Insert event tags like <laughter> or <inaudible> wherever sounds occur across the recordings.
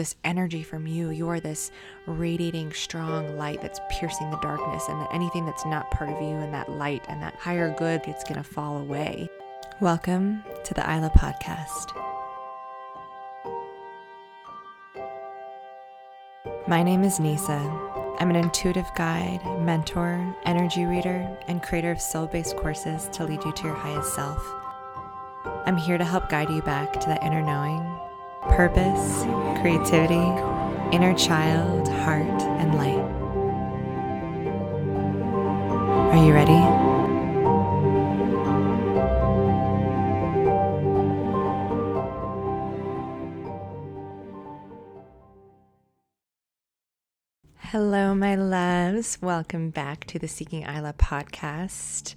this energy from you. You are this radiating, strong light that's piercing the darkness, and that anything that's not part of you and that light and that higher good, it's going to fall away. Welcome to the Isla Podcast. My name is Nisa. I'm an intuitive guide, mentor, energy reader, and creator of soul based courses to lead you to your highest self. I'm here to help guide you back to that inner knowing, purpose, creativity, inner child, heart, and light. Are you ready? Hello, my loves. Welcome back to the Seeking Isla podcast.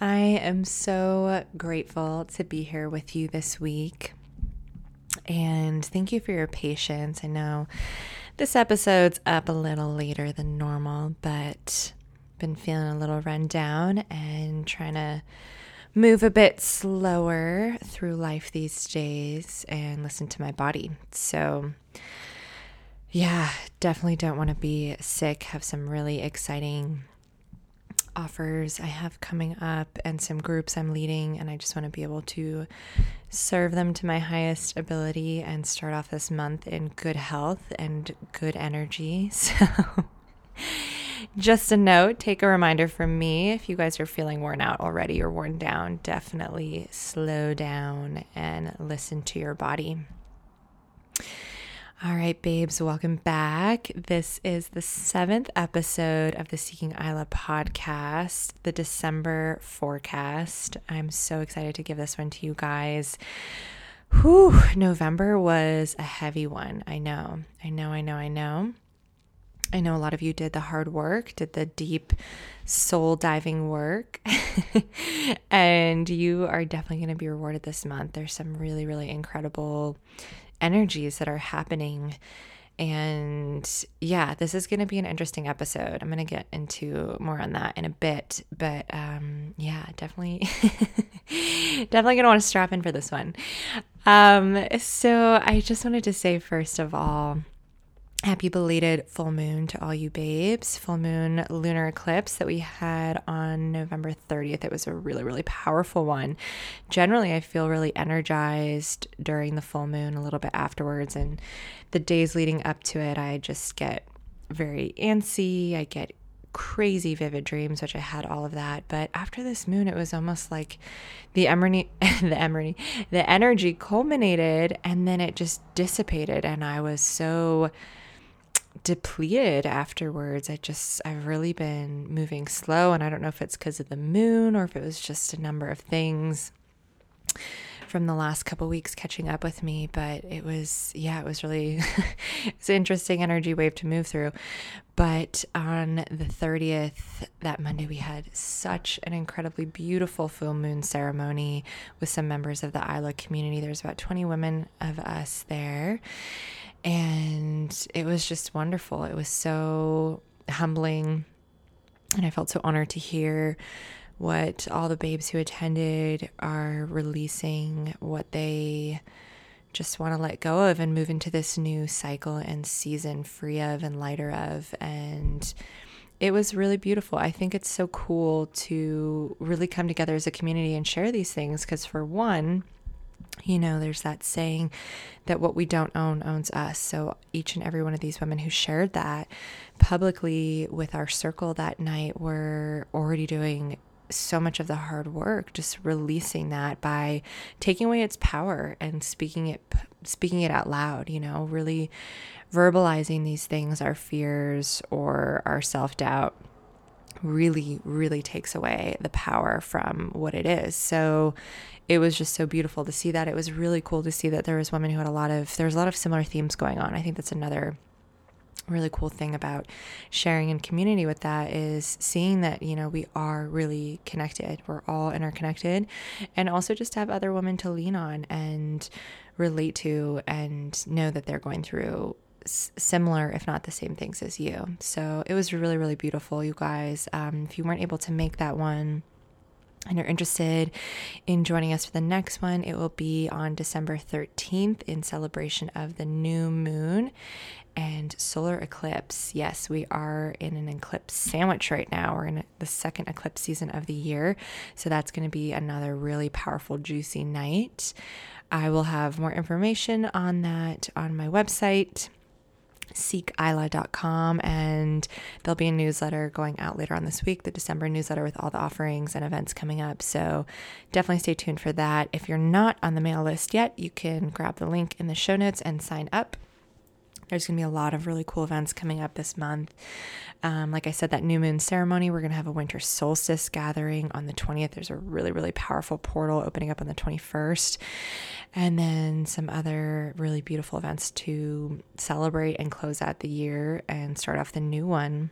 I am so grateful to be here with you this week. And thank you for your patience. I know this episode's up a little later than normal, but been feeling a little run down and trying to move a bit slower through life these days and listen to my body. So, yeah, definitely don't want to be sick. Have some really exciting offers I have coming up and some groups I'm leading, and I just want to be able to serve them to my highest ability and start off this month in good health and good energy. <laughs> So, just a note take a reminder from me if you guys are feeling worn out already or worn down, definitely slow down and listen to your body. All right, babes, welcome back. This is the seventh episode of the Seeking Isla podcast, the December forecast. I'm so excited to give this one to you guys. Whew, November was a heavy one. I know, I know, I know, I know. I know a lot of you did the hard work, did the deep soul diving work, <laughs> and you are definitely going to be rewarded this month. There's some really, really incredible energies that are happening. And yeah, this is going to be an interesting episode. I'm going to get into more on that in a bit. But um, yeah, definitely, <laughs> definitely going to want to strap in for this one. Um, so I just wanted to say, first of all, Happy belated full moon to all you babes. Full moon lunar eclipse that we had on November 30th. It was a really, really powerful one. Generally, I feel really energized during the full moon, a little bit afterwards. And the days leading up to it, I just get very antsy. I get crazy vivid dreams, which I had all of that. But after this moon, it was almost like the emery, <laughs> the emery, the energy culminated and then it just dissipated. And I was so depleted afterwards. I just, I've really been moving slow, and I don't know if it's because of the moon or if it was just a number of things from the last couple weeks catching up with me but it was yeah it was really <laughs> it's an interesting energy wave to move through. But on the 30th that monday we had such an incredibly beautiful full moon ceremony with some members of the isla community. There's about 20 women of us there and it was just wonderful. It was so humbling. And I felt so honored to hear what all the babes who attended are releasing, what they just want to let go of and move into this new cycle and season free of and lighter of. And it was really beautiful. I think it's so cool to really come together as a community and share these things because, for one, you know, there's that saying that what we don't own owns us. So each and every one of these women who shared that publicly with our circle that night were already doing so much of the hard work just releasing that by taking away its power and speaking it speaking it out loud you know really verbalizing these things our fears or our self-doubt really really takes away the power from what it is so it was just so beautiful to see that. It was really cool to see that there was women who had a lot of there's a lot of similar themes going on. I think that's another really cool thing about sharing in community with that is seeing that you know we are really connected we're all interconnected and also just have other women to lean on and relate to and know that they're going through similar if not the same things as you so it was really really beautiful you guys um, if you weren't able to make that one and you're interested in joining us for the next one, it will be on December 13th in celebration of the new moon and solar eclipse. Yes, we are in an eclipse sandwich right now. We're in the second eclipse season of the year. So that's going to be another really powerful, juicy night. I will have more information on that on my website seekisla.com and there'll be a newsletter going out later on this week the december newsletter with all the offerings and events coming up. So definitely stay tuned for that. If you're not on the mail list yet you can grab the link in the show notes and sign up there's going to be a lot of really cool events coming up this month. Um, like I said, that new moon ceremony, we're going to have a winter solstice gathering on the 20th. There's a really, really powerful portal opening up on the 21st. And then some other really beautiful events to celebrate and close out the year and start off the new one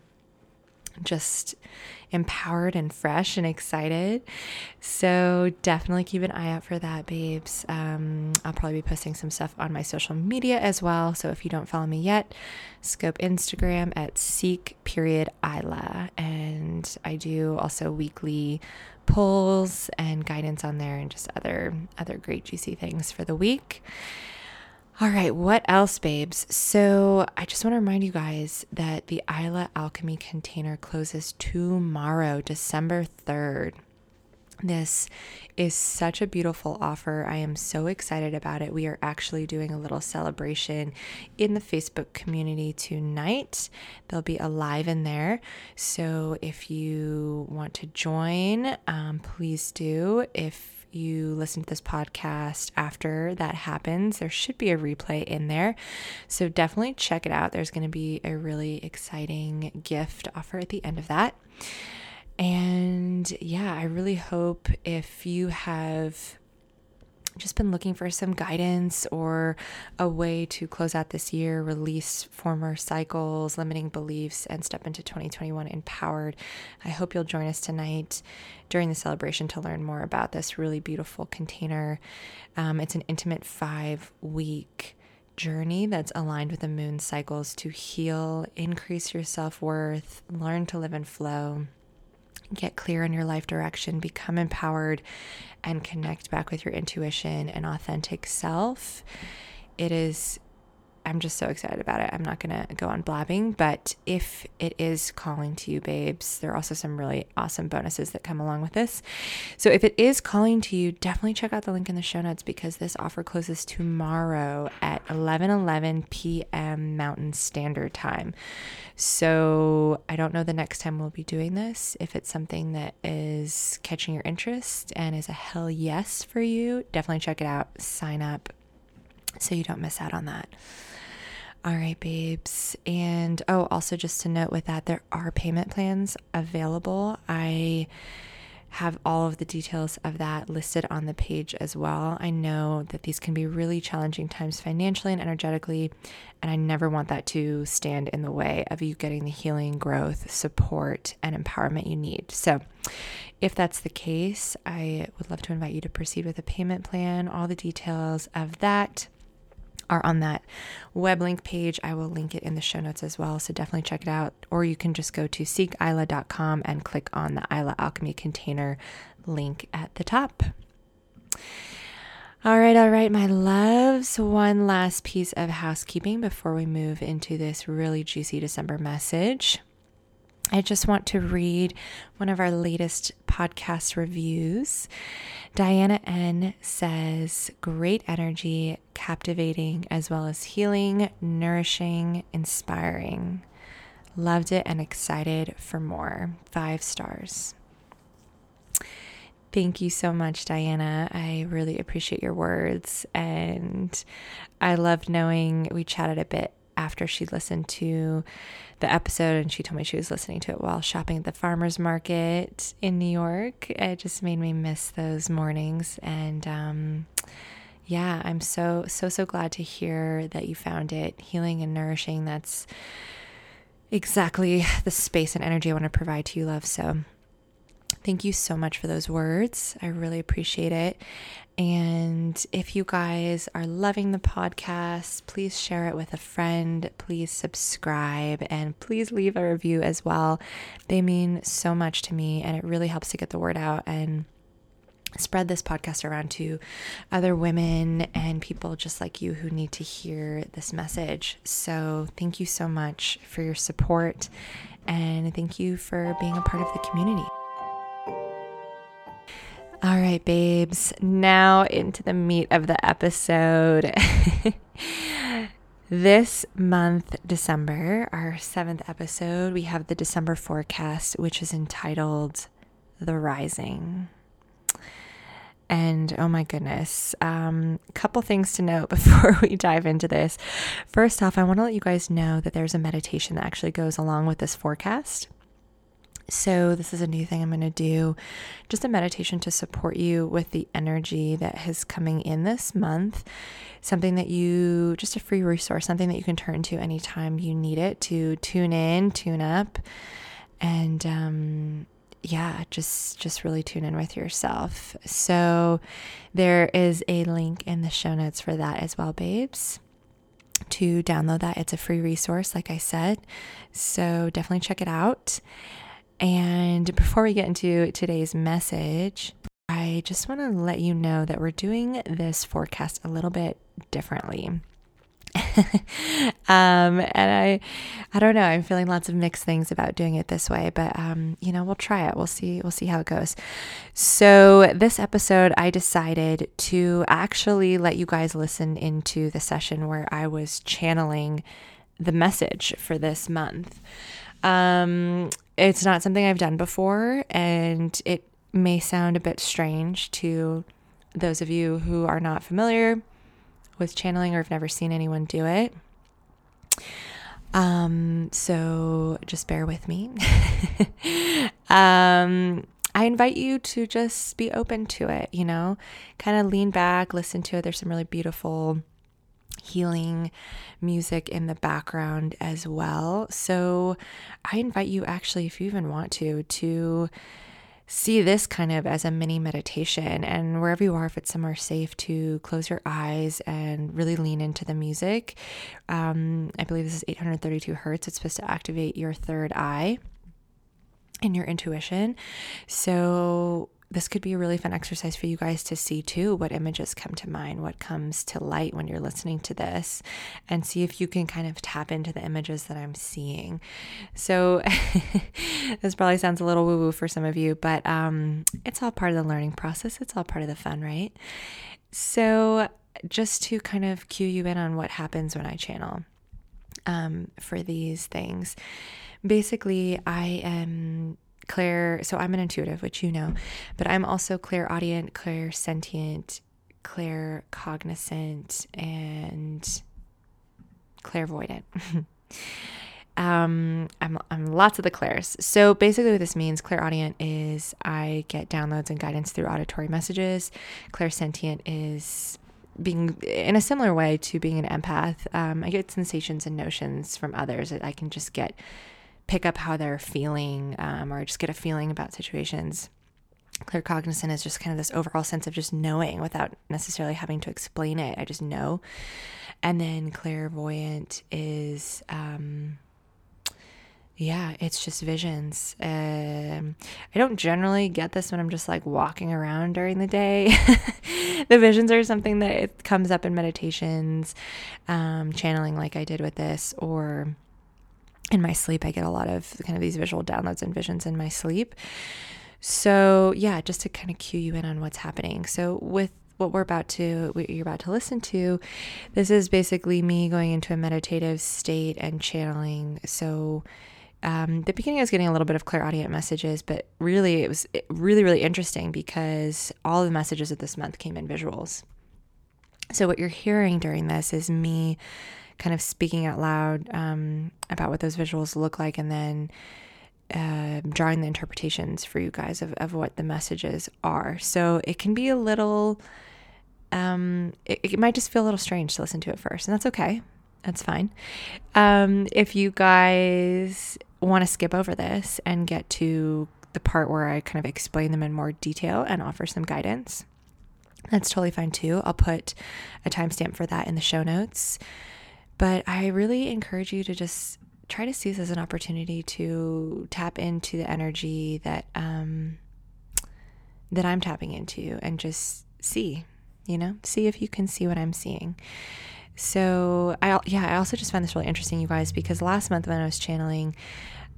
just empowered and fresh and excited. So definitely keep an eye out for that, babes. Um, I'll probably be posting some stuff on my social media as well. So if you don't follow me yet, scope Instagram at seek period Isla. And I do also weekly polls and guidance on there and just other other great juicy things for the week. All right, what else, babes? So, I just want to remind you guys that the Isla Alchemy container closes tomorrow, December 3rd. This is such a beautiful offer. I am so excited about it. We are actually doing a little celebration in the Facebook community tonight. They'll be alive in there. So if you want to join, um, please do. If you listen to this podcast after that happens, there should be a replay in there. So definitely check it out. There's going to be a really exciting gift offer at the end of that. And yeah, I really hope if you have just been looking for some guidance or a way to close out this year, release former cycles, limiting beliefs, and step into 2021 empowered. I hope you'll join us tonight during the celebration to learn more about this really beautiful container. Um, it's an intimate five week journey that's aligned with the moon cycles to heal, increase your self worth, learn to live in flow get clear on your life direction, become empowered, and connect back with your intuition and authentic self. It is I'm just so excited about it. I'm not going to go on blabbing, but if it is calling to you, babes, there are also some really awesome bonuses that come along with this. So if it is calling to you, definitely check out the link in the show notes because this offer closes tomorrow at 11 11 p.m. Mountain Standard Time. So I don't know the next time we'll be doing this. If it's something that is catching your interest and is a hell yes for you, definitely check it out. Sign up so you don't miss out on that. All right, babes. And oh, also just to note with that, there are payment plans available. I have all of the details of that listed on the page as well. I know that these can be really challenging times financially and energetically, and I never want that to stand in the way of you getting the healing, growth, support, and empowerment you need. So, if that's the case, I would love to invite you to proceed with a payment plan. All the details of that are on that web link page. I will link it in the show notes as well. So definitely check it out. Or you can just go to seekisla.com and click on the Isla Alchemy container link at the top. All right, all right, my loves. One last piece of housekeeping before we move into this really juicy December message. I just want to read one of our latest podcast reviews. Diana N says, Great energy, captivating, as well as healing, nourishing, inspiring. Loved it and excited for more. Five stars. Thank you so much, Diana. I really appreciate your words. And I loved knowing we chatted a bit after she listened to the episode and she told me she was listening to it while shopping at the farmers market in New York. It just made me miss those mornings and um, yeah, I'm so so so glad to hear that you found it healing and nourishing. That's exactly the space and energy I want to provide to you, love. So Thank you so much for those words. I really appreciate it. And if you guys are loving the podcast, please share it with a friend. Please subscribe and please leave a review as well. They mean so much to me and it really helps to get the word out. And spread this podcast around to other women and people just like you who need to hear this message. So, thank you so much for your support and thank you for being a part of the community. All right, babes, now into the meat of the episode. <laughs> this month, December, our seventh episode, we have the December forecast, which is entitled The Rising. And oh my goodness, a um, couple things to note <laughs> before we dive into this. First off, I want to let you guys know that there's a meditation that actually goes along with this forecast. So, this is a new thing I'm going to do just a meditation to support you with the energy that is coming in this month. Something that you, just a free resource, something that you can turn to anytime you need it to tune in, tune up, and um, yeah, just just really tune in with yourself. So there is a link in the show notes for that as well, babes. To download that, it's a free resource, like I said. So definitely check it out. And before we get into today's message, I just want to let you know that we're doing this forecast a little bit differently. <laughs> um, and I, I don't know. I'm feeling lots of mixed things about doing it this way, but um, you know, we'll try it. We'll see. We'll see how it goes. So this episode, I decided to actually let you guys listen into the session where I was channeling the message for this month. Um, it's not something I've done before, and it may sound a bit strange to those of you who are not familiar with channeling or have never seen anyone do it. Um, so just bear with me. <laughs> um, I invite you to just be open to it, you know, kind of lean back, listen to it. There's some really beautiful healing music in the background as well. So I invite you actually, if you even want to, to see this kind of as a mini meditation. And wherever you are, if it's somewhere safe, to close your eyes and really lean into the music. Um, I believe this is 832 hertz. It's supposed to activate your third eye and your intuition. So this could be a really fun exercise for you guys to see too what images come to mind, what comes to light when you're listening to this, and see if you can kind of tap into the images that I'm seeing. So, <laughs> this probably sounds a little woo woo for some of you, but um, it's all part of the learning process, it's all part of the fun, right? So, just to kind of cue you in on what happens when I channel um, for these things. Basically, I am Claire, so I'm an intuitive, which you know, but I'm also clairaudient, clair sentient, clair cognizant, and clairvoyant. <laughs> um, I'm, I'm lots of the clairs. So basically, what this means, clairaudient is I get downloads and guidance through auditory messages. Clairsentient is being in a similar way to being an empath. Um, I get sensations and notions from others that I can just get pick up how they're feeling um, or just get a feeling about situations. Claircognizant is just kind of this overall sense of just knowing without necessarily having to explain it. I just know. And then clairvoyant is, um, yeah, it's just visions. Um, I don't generally get this when I'm just like walking around during the day. <laughs> the visions are something that it comes up in meditations, um, channeling like I did with this, or in my sleep. I get a lot of kind of these visual downloads and visions in my sleep. So, yeah, just to kind of cue you in on what's happening. So, with what we're about to what you're about to listen to this is basically me going into a meditative state and channeling so um, the beginning I was getting a little bit of clear clairaudient messages, but really it was really, really interesting because all the messages of this month came in visuals. So, what you're hearing during this is me kind of speaking out loud um, about what those visuals look like and then uh, drawing the interpretations for you guys of, of what the messages are. So it can be a little, um, it, it might just feel a little strange to listen to it first, and that's okay. That's fine. Um, if you guys want to skip over this and get to the part where I kind of explain them in more detail and offer some guidance, that's totally fine too. I'll put a timestamp for that in the show notes. But I really encourage you to just try to see this as an opportunity to tap into the energy that um, that I'm tapping into and just see, you know, see if you can see what I'm seeing. So I yeah, I also just found this really interesting, you guys, because last month when I was channeling,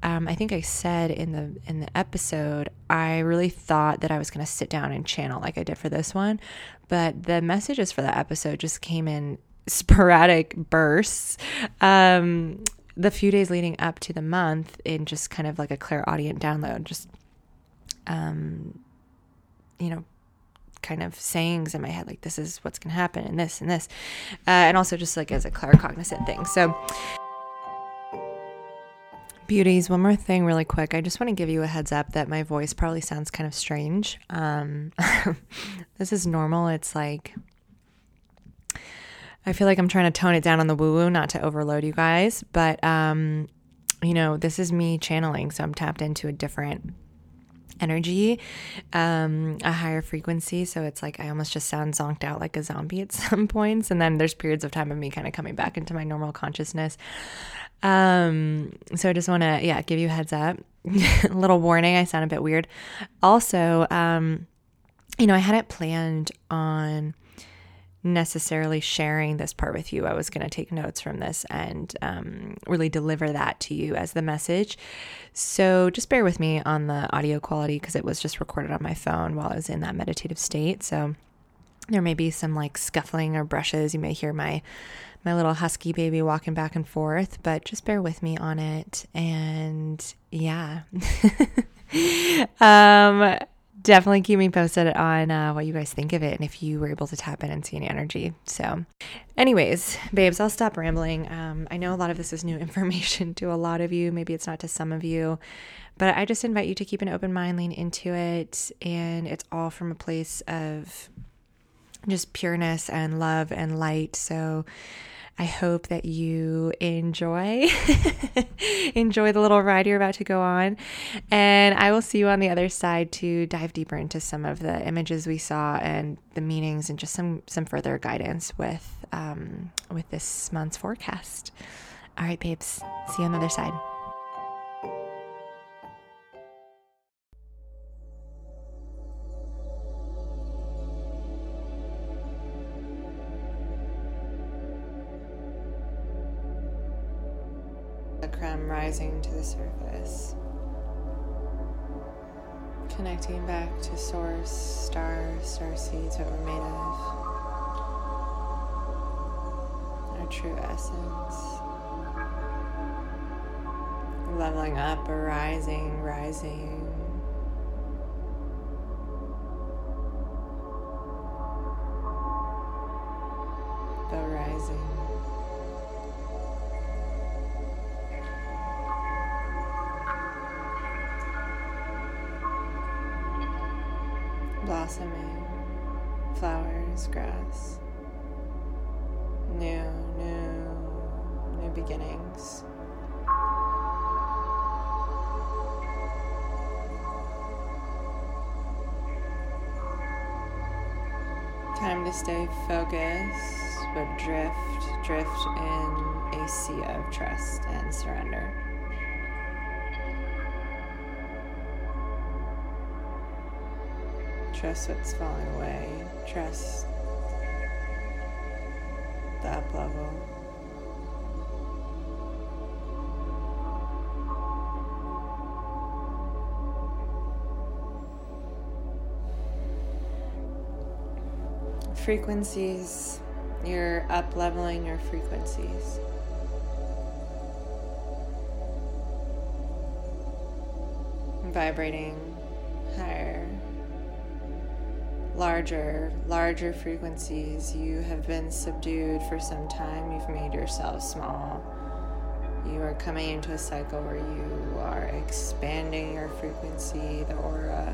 um, I think I said in the in the episode, I really thought that I was going to sit down and channel like I did for this one, but the messages for that episode just came in sporadic bursts. Um, the few days leading up to the month, in just kind of like a clairaudient download, just um, you know, kind of sayings in my head, like this is what's going to happen, and this and this, uh, and also just like as a claircognizant thing. So. Beauties, one more thing, really quick. I just want to give you a heads up that my voice probably sounds kind of strange. Um, <laughs> this is normal. It's like, I feel like I'm trying to tone it down on the woo woo, not to overload you guys. But, um, you know, this is me channeling. So I'm tapped into a different energy, um, a higher frequency. So it's like I almost just sound zonked out like a zombie at <laughs> some points. And then there's periods of time of me kind of coming back into my normal consciousness. Um, so I just want to, yeah, give you a heads up. <laughs> a little warning, I sound a bit weird. Also, um, you know, I hadn't planned on necessarily sharing this part with you. I was going to take notes from this and um, really deliver that to you as the message. So just bear with me on the audio quality because it was just recorded on my phone while I was in that meditative state. So there may be some like scuffling or brushes. You may hear my my little husky baby walking back and forth, but just bear with me on it. And yeah. <laughs> um, definitely keep me posted on uh, what you guys think of it and if you were able to tap in and see any energy. So, anyways, babes, I'll stop rambling. Um, I know a lot of this is new <laughs> information to a lot of you. Maybe it's not to some of you, but I just invite you to keep an open mind, lean into it. And it's all from a place of just pureness and love and light. So, I hope that you enjoy <laughs> enjoy the little ride you're about to go on. And I will see you on the other side to dive deeper into some of the images we saw and the meanings and just some some further guidance with um, with this month's forecast. All right, babes. See you on the other side. Rising to the surface. Connecting back to source, stars, star seeds, what we're made of. Our true essence. Leveling up, arising, rising. And surrender. Trust what's falling away. Trust the up level. Frequencies, you're up leveling your frequencies. Vibrating higher larger, larger frequencies. You have been subdued for some time. You've made yourself small. You are coming into a cycle where you are expanding your frequency, the aura.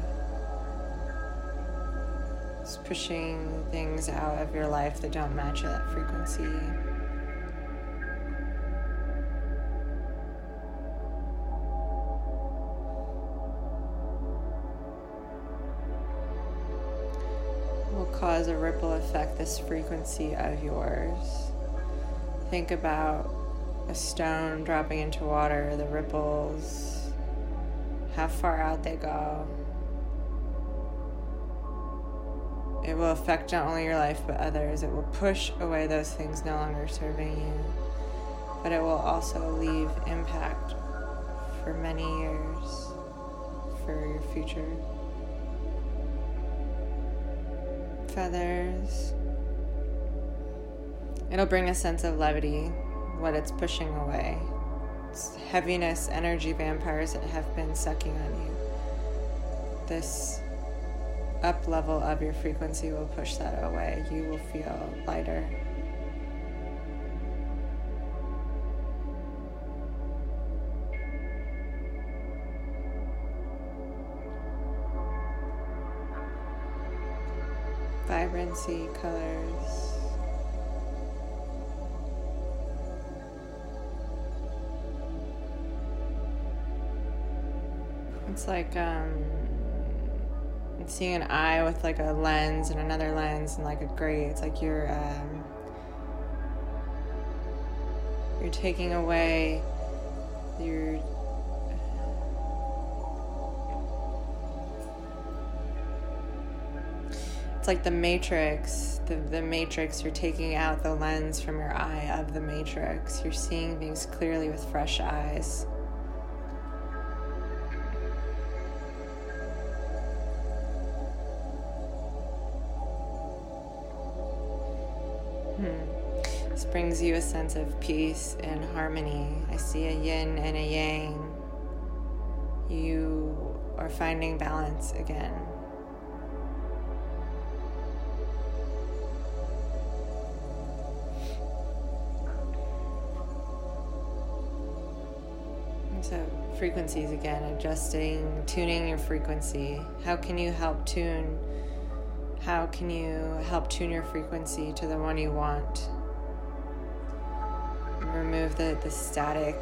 Just pushing things out of your life that don't match that frequency. Cause a ripple effect, this frequency of yours. Think about a stone dropping into water, the ripples, how far out they go. it will affect not only your life but others. It will push away those things no longer serving you, but it will also leave impact for many years for your future. Feathers. It'll bring a sense of levity, what it's pushing away. It's heaviness, energy vampires that have been sucking on you. This up level of your frequency will push that away. You will feel lighter. Vibrancy, colors. It's like um seeing an eye with like a lens and another lens and like a gray. It's like you're um, you're taking away your it's like the matrix the, the matrix you're taking out the lens from your eye of the matrix you're seeing things clearly with fresh eyes Hmm. This brings you a sense of peace and harmony. I see a yin and a yang. You are finding balance again. Frequencies again, adjusting, tuning your frequency. How can you help tune? How can you help tune your frequency to the one you want? remove the, the static,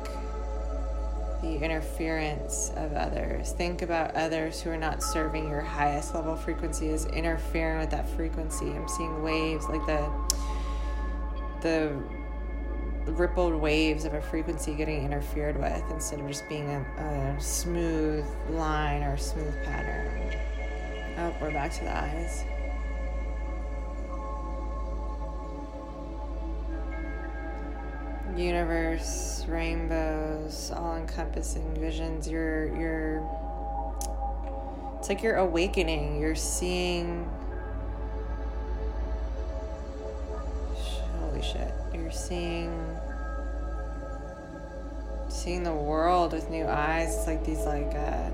the interference of others. Think about others who are not serving your highest level frequency as interfering with that frequency. I'm seeing waves like the the rippled waves of a frequency getting interfered with instead of just being a, a smooth line or a smooth pattern. Oh, we're back to the eyes. universe, rainbows, all-encompassing visions. You're you're it's like you're awakening. You're seeing holy shit. Seeing seeing the world with new eyes. It's like these like uh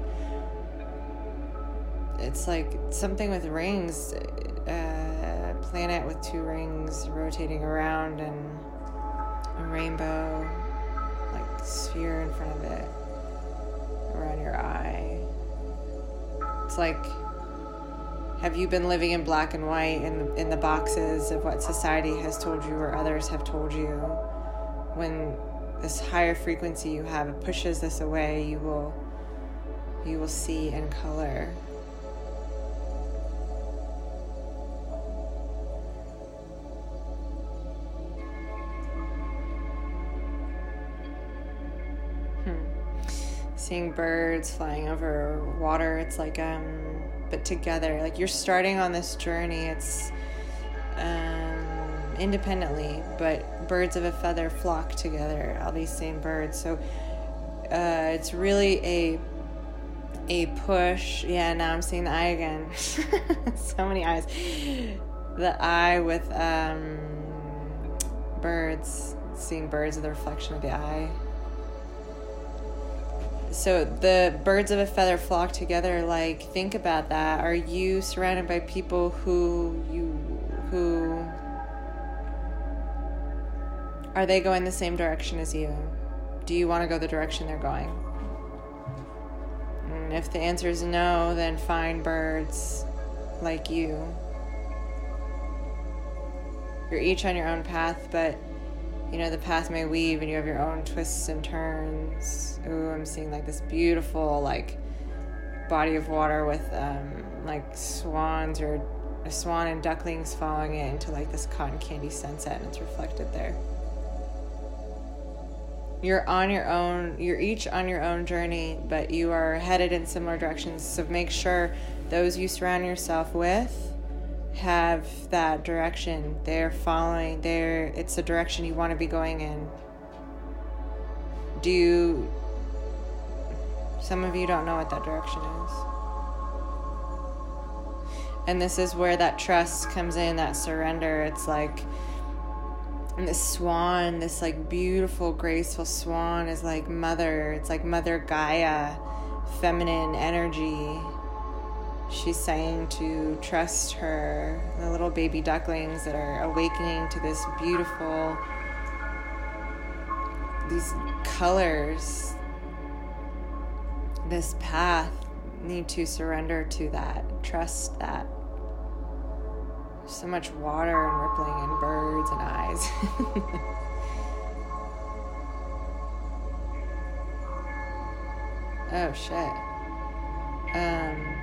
it's like something with rings. Uh, planet with two rings rotating around and a rainbow, like sphere in front of it, around your eye. It's like, have you been living in black and white in the, in the boxes of what society has told you or others have told you? When this higher frequency you have it pushes this away, you will you will see in color. seeing birds flying over water. It's like, um, but together, like you're starting on this journey. It's um, independently, but birds of a feather flock together. All these same birds. So uh, it's really a a push. Yeah, now I'm seeing the eye again. <laughs> so many eyes. The eye with um, birds, seeing birds of the reflection of the eye so the birds of a feather flock together like think about that. Are you surrounded by people who you who are they going the same direction as you? Do you want to go the direction they're going? And if the answer is no then find birds like you. You're each on your own path but you know, the path may weave and you have your own twists and turns. Ooh, I'm seeing like this beautiful, like, body of water with, um, like, swans or a swan and ducklings following it into, like, this cotton candy sunset and it's reflected there. You're on your own, you're each on your own journey, but you are headed in similar directions. So make sure those you surround yourself with have that direction. They're following, they're, it's the direction you want to be going in. Do you, some of you don't know what that direction is. And this is where that trust comes in, that surrender. It's like, and this swan, this like beautiful, graceful swan is like mother. It's like Mother Gaia, feminine energy. She's saying to trust her, the little baby ducklings that are awakening to this beautiful, these colors, this path, need to surrender to that, trust that so much water and rippling and birds and eyes. <laughs> oh shit. Um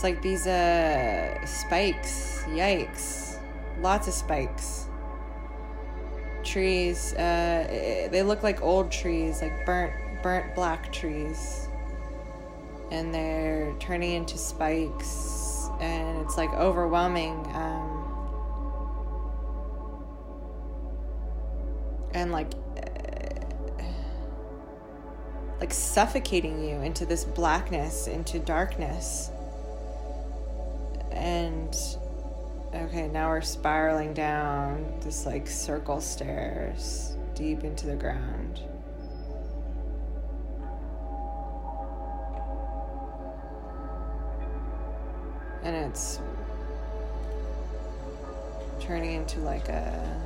It's like these uh spikes. Yikes. Lots of spikes. Trees uh they look like old trees, like burnt burnt black trees and they're turning into spikes and it's like overwhelming um, and like uh, like suffocating you into this blackness into darkness and okay now we're spiraling down this like circle stairs deep into the ground. And it's turning into like a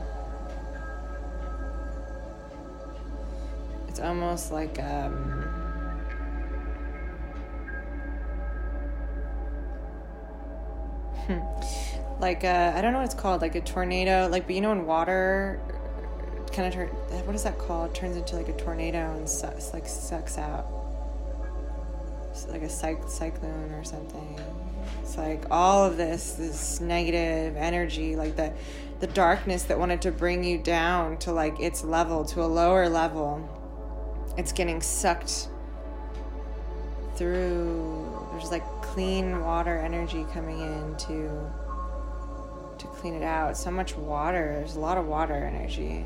it's almost like um Hmm. like a, I don't know what it's called like a tornado like but you know in water kind of turn what is that called? It turns into like a tornado and sucks like sucks out. It's like a cyclone or something. It's like all of this, this negative energy, like the the darkness that wanted to bring you down to like its level, to a lower level. It's getting sucked through. There's like clean water energy coming in to to clean it out. So much water. There's a lot of water energy.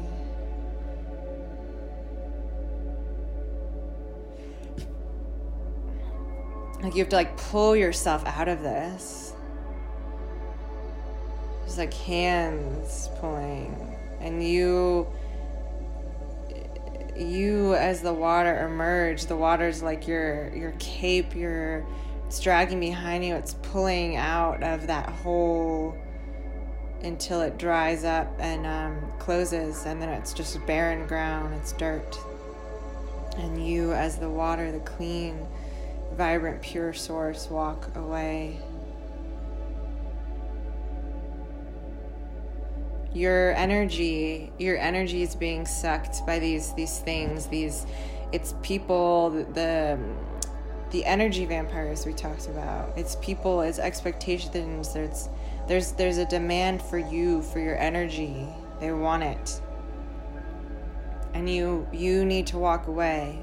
Like you have to like pull yourself out of this. There's like hands pulling, and you, you as the water emerge, the water's like your your cape. Your it's dragging behind you. It's pulling out of that hole until it dries up and um, closes, and then it's just barren ground. It's dirt, and you as the water, the clean vibrant, pure source walk away. Your energy, your energy is being sucked by these these things. These, it's people. The the energy vampires we talked about. It's people. It's expectations. There's there's there's a demand for you for your energy. They want it, and you you need to walk away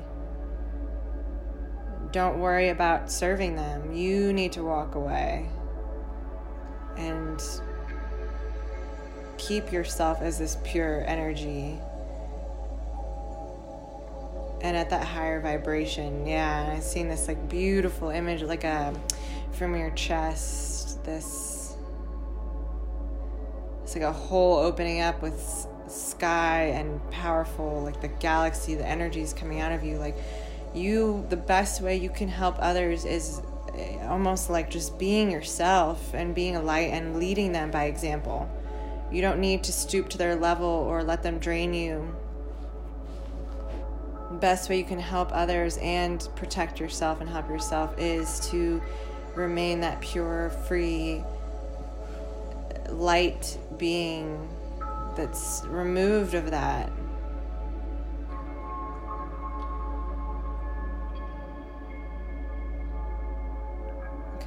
don't worry about serving them. You need to walk away and keep yourself as this pure energy and at that higher vibration. Yeah, I've seen this like beautiful image, like a from your chest. This it's like a hole opening up with sky and powerful, like the galaxy. The energy is coming out of you, like you the best way you can help others is eh, almost like just being yourself and being a light and leading them by example. You don't need to stoop to their level or let them drain you. The best way you can help others and protect yourself and help yourself is to remain that pure, free, light being that's removed of that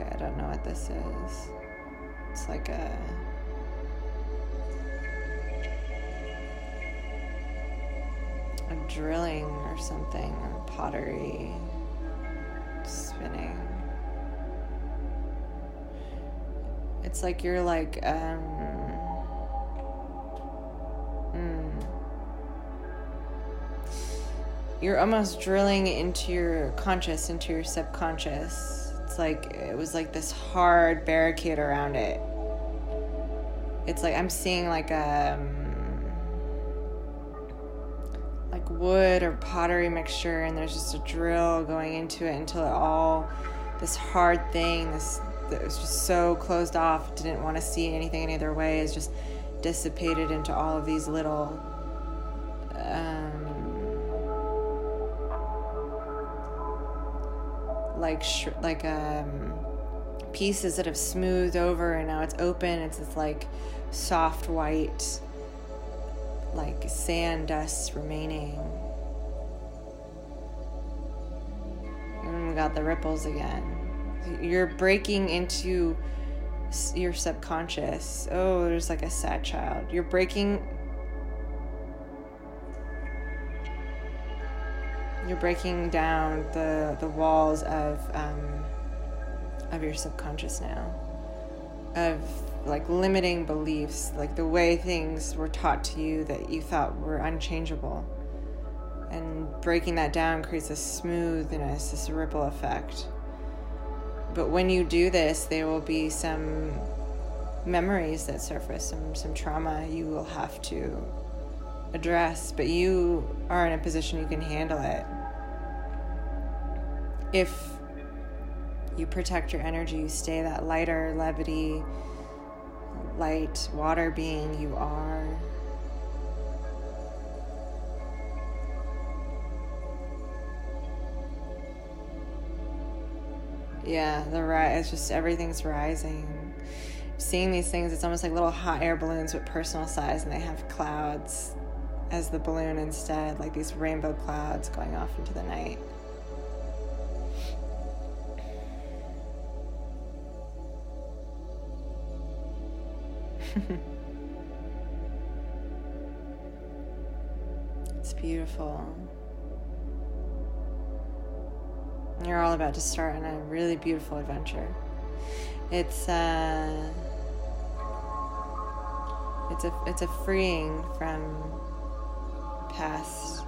Okay, I don't know what this is. It's like a. a drilling or something, or pottery spinning. It's like you're like, um, mm, you're almost drilling into your conscious, into your subconscious. It's like it was like this hard barricade around it. It's like I'm seeing like a wood or pottery mixture, and there's just a drill going into it until it all this hard thing, this that was just so closed off, didn't want to see anything any other way, is just dissipated into all of these little um, like sh- like um, pieces that have smoothed over and now it's open. It's this like soft white like sand dust remaining. And we got the ripples again. You're breaking into your subconscious. Oh, there's like a sad child. You're breaking. You're breaking down the the walls of um, of your subconscious now, of like limiting beliefs, like the way things were taught to you that you thought were unchangeable, and breaking that down creates a smoothness, this ripple effect but when you do this, there will be some memories that surface, some some trauma you will have to address, but you are in a position you can handle it. If you protect your energy, you stay that lighter, levity, light water being you are. Yeah, the rise. It's just everything's rising. Seeing these things, it's almost like little hot air balloons with personal size, and they have clouds as the balloon instead, like these rainbow clouds going off into the night. <laughs> it's beautiful. You're all about to start on a really beautiful adventure. It's uh, it's a it's a freeing from past.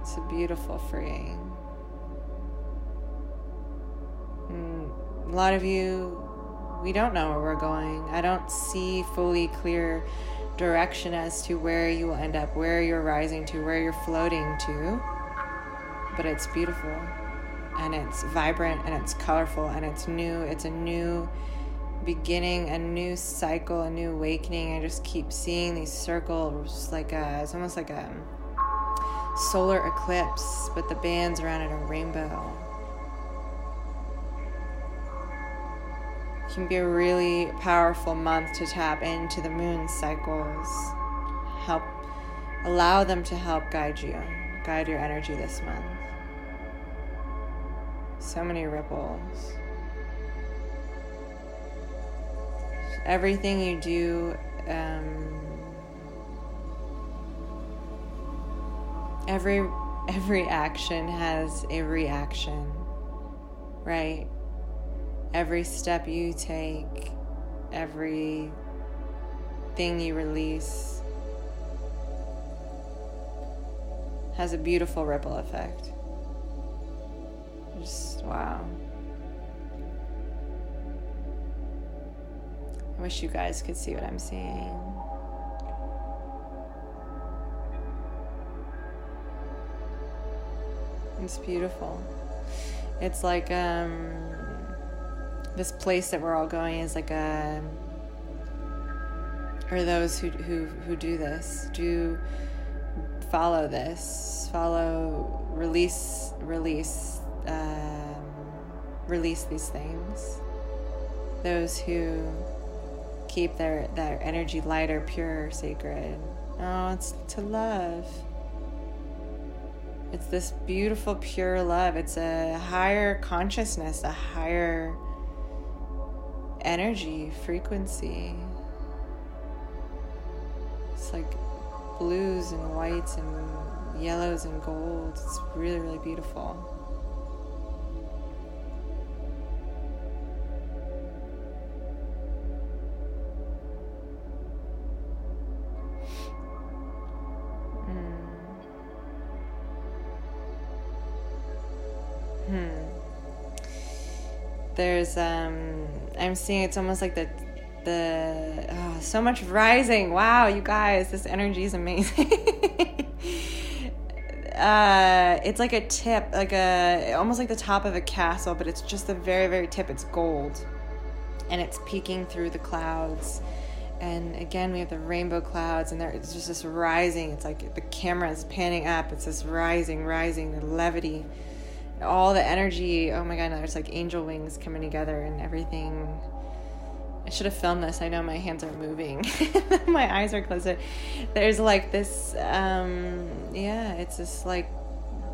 It's a beautiful freeing. And mm, a lot of you, we don't know where we're going. I don't see fully clear direction as to where you will end up, where you're rising to, where you're floating to but it's beautiful and it's vibrant and it's colorful and it's new. It's a new beginning, a new cycle, a new awakening. I just keep seeing these circles like a, it's almost like a solar eclipse, but the bands around it are rainbow. Can be a really powerful month to tap into the moon cycles. Help allow them to help guide you, guide your energy this month. So many ripples. Everything you do, um, every every action has a reaction, right? Every step you take, every thing you release has a beautiful ripple effect. Just wow. I wish you guys could see what I'm seeing. It's beautiful. It's like um, this place that we're all going is like a, or those who who who do this do follow this, follow release release um, release these things. Those who keep their, their energy lighter, pure, sacred. Oh, it's to love. It's this beautiful, pure love. It's a higher consciousness, a higher energy, frequency. It's like blues and whites and yellows and golds. It's really, really beautiful. Hmm. Hmm. there's um I'm seeing it's almost like the the oh, so much rising. Wow, you guys, this energy is amazing. <laughs> uh, it's like a tip, like a almost like the top of a castle, but it's just the very very tip. It's gold, and it's peeking through the clouds. And again, we have the rainbow clouds, and there it's just this rising. It's like the camera is panning up. It's this rising, rising, the levity all the energy. Oh my god, there's like angel wings coming together and everything. I should have filmed this. I know my hands are moving. <laughs> my eyes are closed. There's like this um yeah, it's this like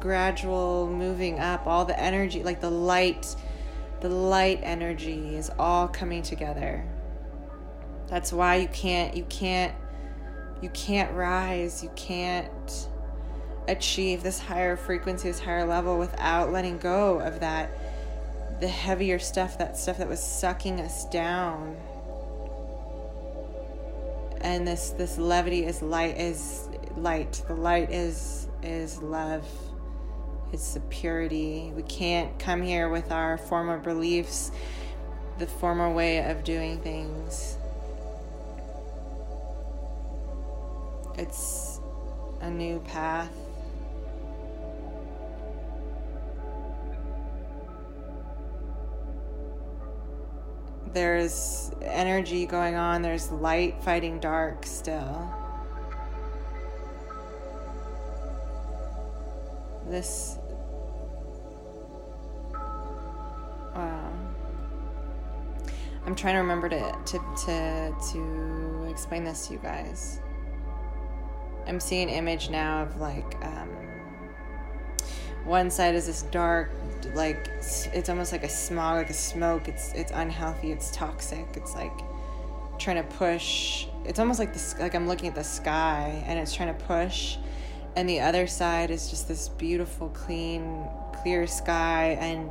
gradual moving up. All the energy, like the light the light energy is all coming together. That's why you can't you can't you can't rise. You can't achieve this higher frequency, this higher level without letting go of that the heavier stuff, that stuff that was sucking us down. And this this levity is light is light. The light is is love. It's the purity. We can't come here with our former beliefs, the former way of doing things. It's a new path there's energy going on, there's light fighting dark still. This. Wow. I'm trying to remember to, to, to, to explain this to you guys. I'm seeing an image now of like um, one side is this dark like it's almost like a smog like a smoke. It's it's unhealthy it's toxic. It's like trying to push it's almost like this like i'm looking at the sky and it's trying to push. And the other side is just this beautiful clean clear sky. And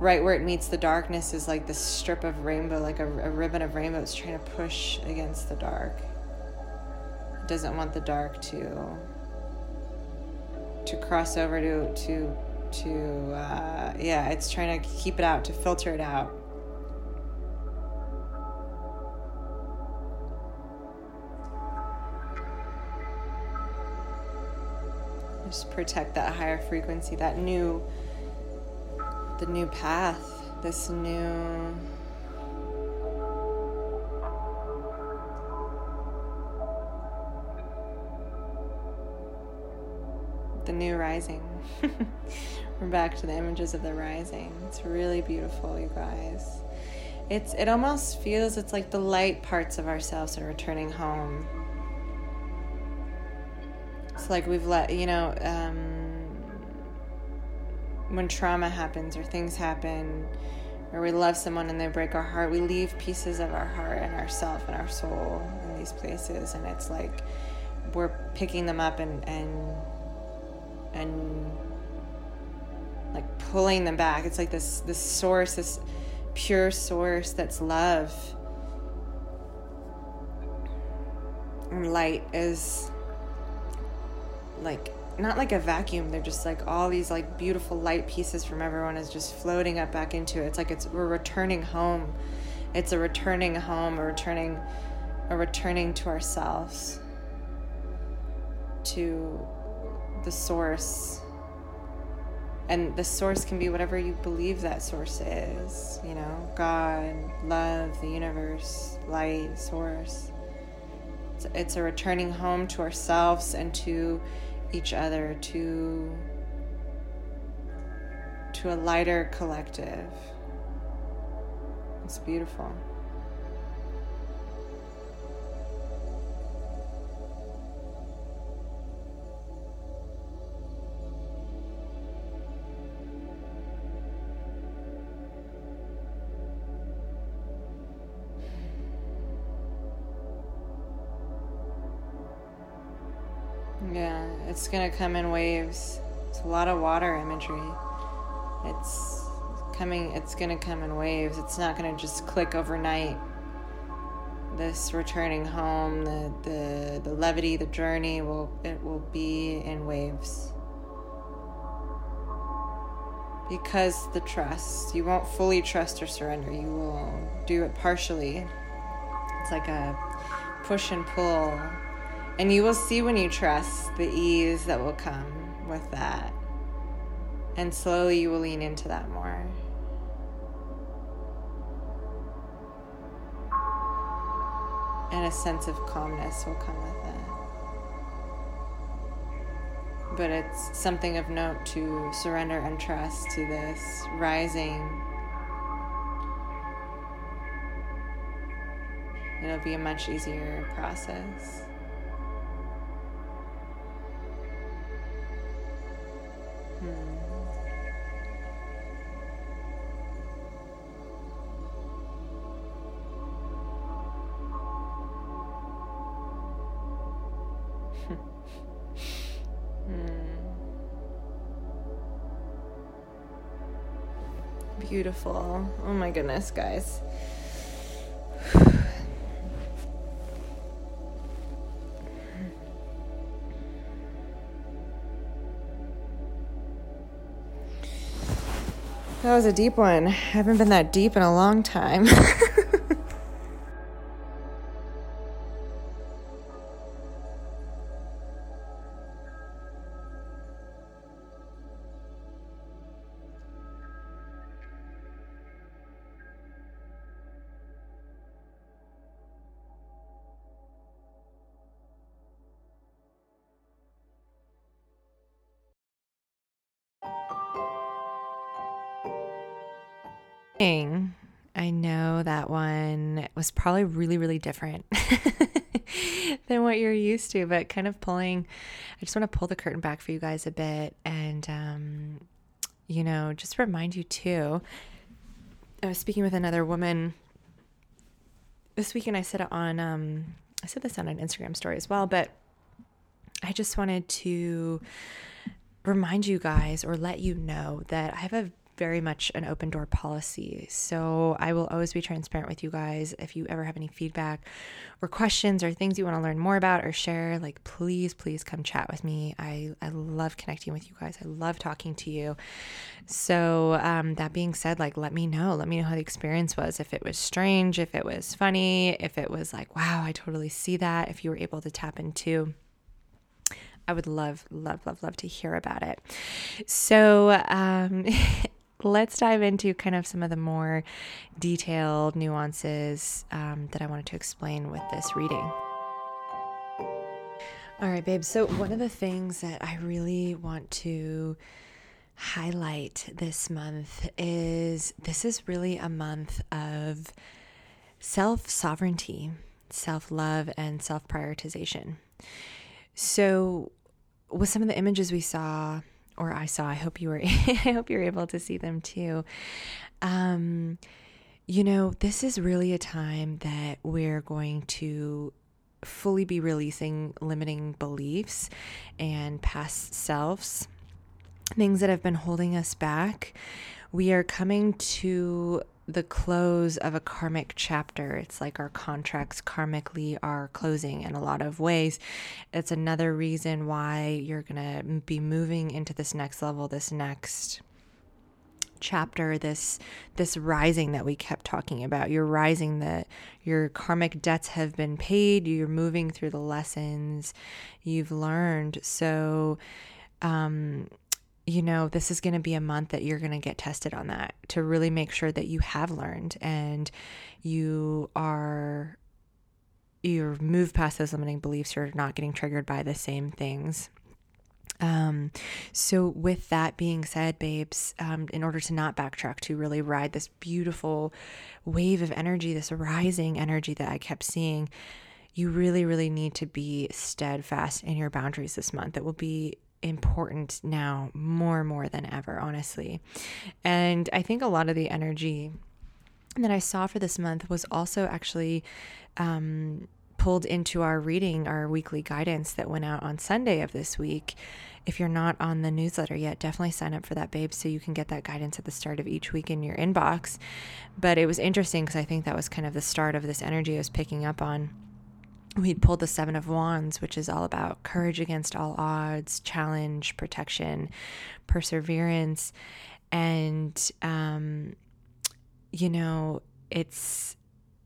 right where it meets the darkness is like this strip of rainbow like a, a ribbon of rainbow. It's trying to push against the dark. It doesn't want the dark to to cross over to to to uh, yeah it's trying to keep it out to filter it out. Just protect that higher frequency that new the new path this new the new rising. <laughs> We're back to the images of the rising. It's really beautiful, you guys. It's it almost feels it's like the light parts of ourselves are returning home. It's like we've let you know um, when trauma happens or things happen or we love someone and they break our heart, we leave pieces of our heart and ourself and our soul in these places, and it's like we're picking them up and and and like pulling them back. It's like this this source, this pure source that's love. And light is like not like a vacuum they're just like all these like beautiful light pieces from everyone is just floating up back into it it's like it's we're returning home it's a returning home a returning a returning to ourselves to the source. And the source can be whatever you believe that source is you know god love the universe light source. It's, it's a returning home to ourselves and to each other to to a lighter collective. It's beautiful Yeah, it's gonna come in waves. It's a lot of water imagery. It's coming, it's gonna come in waves. It's not gonna just click overnight. This returning home, the, the, the levity, the journey will it will be in waves. because the trust. You won't fully trust or surrender, you will do it partially. It's like a push and pull. And you will see when you trust the ease that will come with that. And slowly you will lean into that more. And a sense of calmness will come with it but it's something of note to surrender and trust to this rising. It'll be a much easier process. Hmm. <laughs> Hmm. beautiful. Oh my goodness, guys. That was a deep one. I haven't been that deep in a long time. <laughs> I know that one was probably really, really different <laughs> than what you're used to, but kind of pulling, I just want to pull the curtain back for you guys a bit and, um, you know, just remind you too. I was speaking with another woman this weekend. I said it on, um, I said this on an Instagram story as well, but I just wanted to remind you guys or let you know that I have a very much an open door policy. So I will always be transparent with you guys. If you ever have any feedback or questions or things you want to learn more about or share, like please, please come chat with me. I, I love connecting with you guys. I love talking to you. So um, that being said, like let me know. Let me know how the experience was. If it was strange, if it was funny, if it was like, wow, I totally see that. If you were able to tap into I would love, love, love, love to hear about it. So, um, <laughs> let's dive into kind of some of the more detailed nuances um, that I wanted to explain with this reading. All right, babe. So, one of the things that I really want to highlight this month is this is really a month of self sovereignty, self love, and self prioritization. So, with some of the images we saw or I saw. I hope you were. <laughs> I hope you're able to see them too. Um, you know, this is really a time that we're going to fully be releasing limiting beliefs and past selves, things that have been holding us back. We are coming to the close of a karmic chapter. It's like our contracts karmically are closing in a lot of ways. It's another reason why you're going to be moving into this next level, this next chapter this this rising that we kept talking about you're rising that your karmic debts have been paid you're moving through the lessons you've learned so um you know, this is going to be a month that you're going to get tested on that to really make sure that you have learned and you are you're moved past those limiting beliefs you're not getting triggered by the same things um, so with that being said, babes, um, in order to not backtrack, to really ride this beautiful wave of energy, this rising energy that I kept seeing, you really, really need to be steadfast in your boundaries this month. It will be important now more and more than ever, honestly. And I think a lot of the energy that I saw for this month was also actually um, pulled into our reading, our weekly guidance that went out on Sunday of this week. If you're not on the newsletter yet, definitely sign up for that, babe, so you can get that guidance at the start of each week in your inbox. But it was interesting because I think that was kind of the start of this energy I was picking up on we'd pulled the Seven of Wands, which is all about courage against all odds, challenge, protection, perseverance. And, um, you know, it's,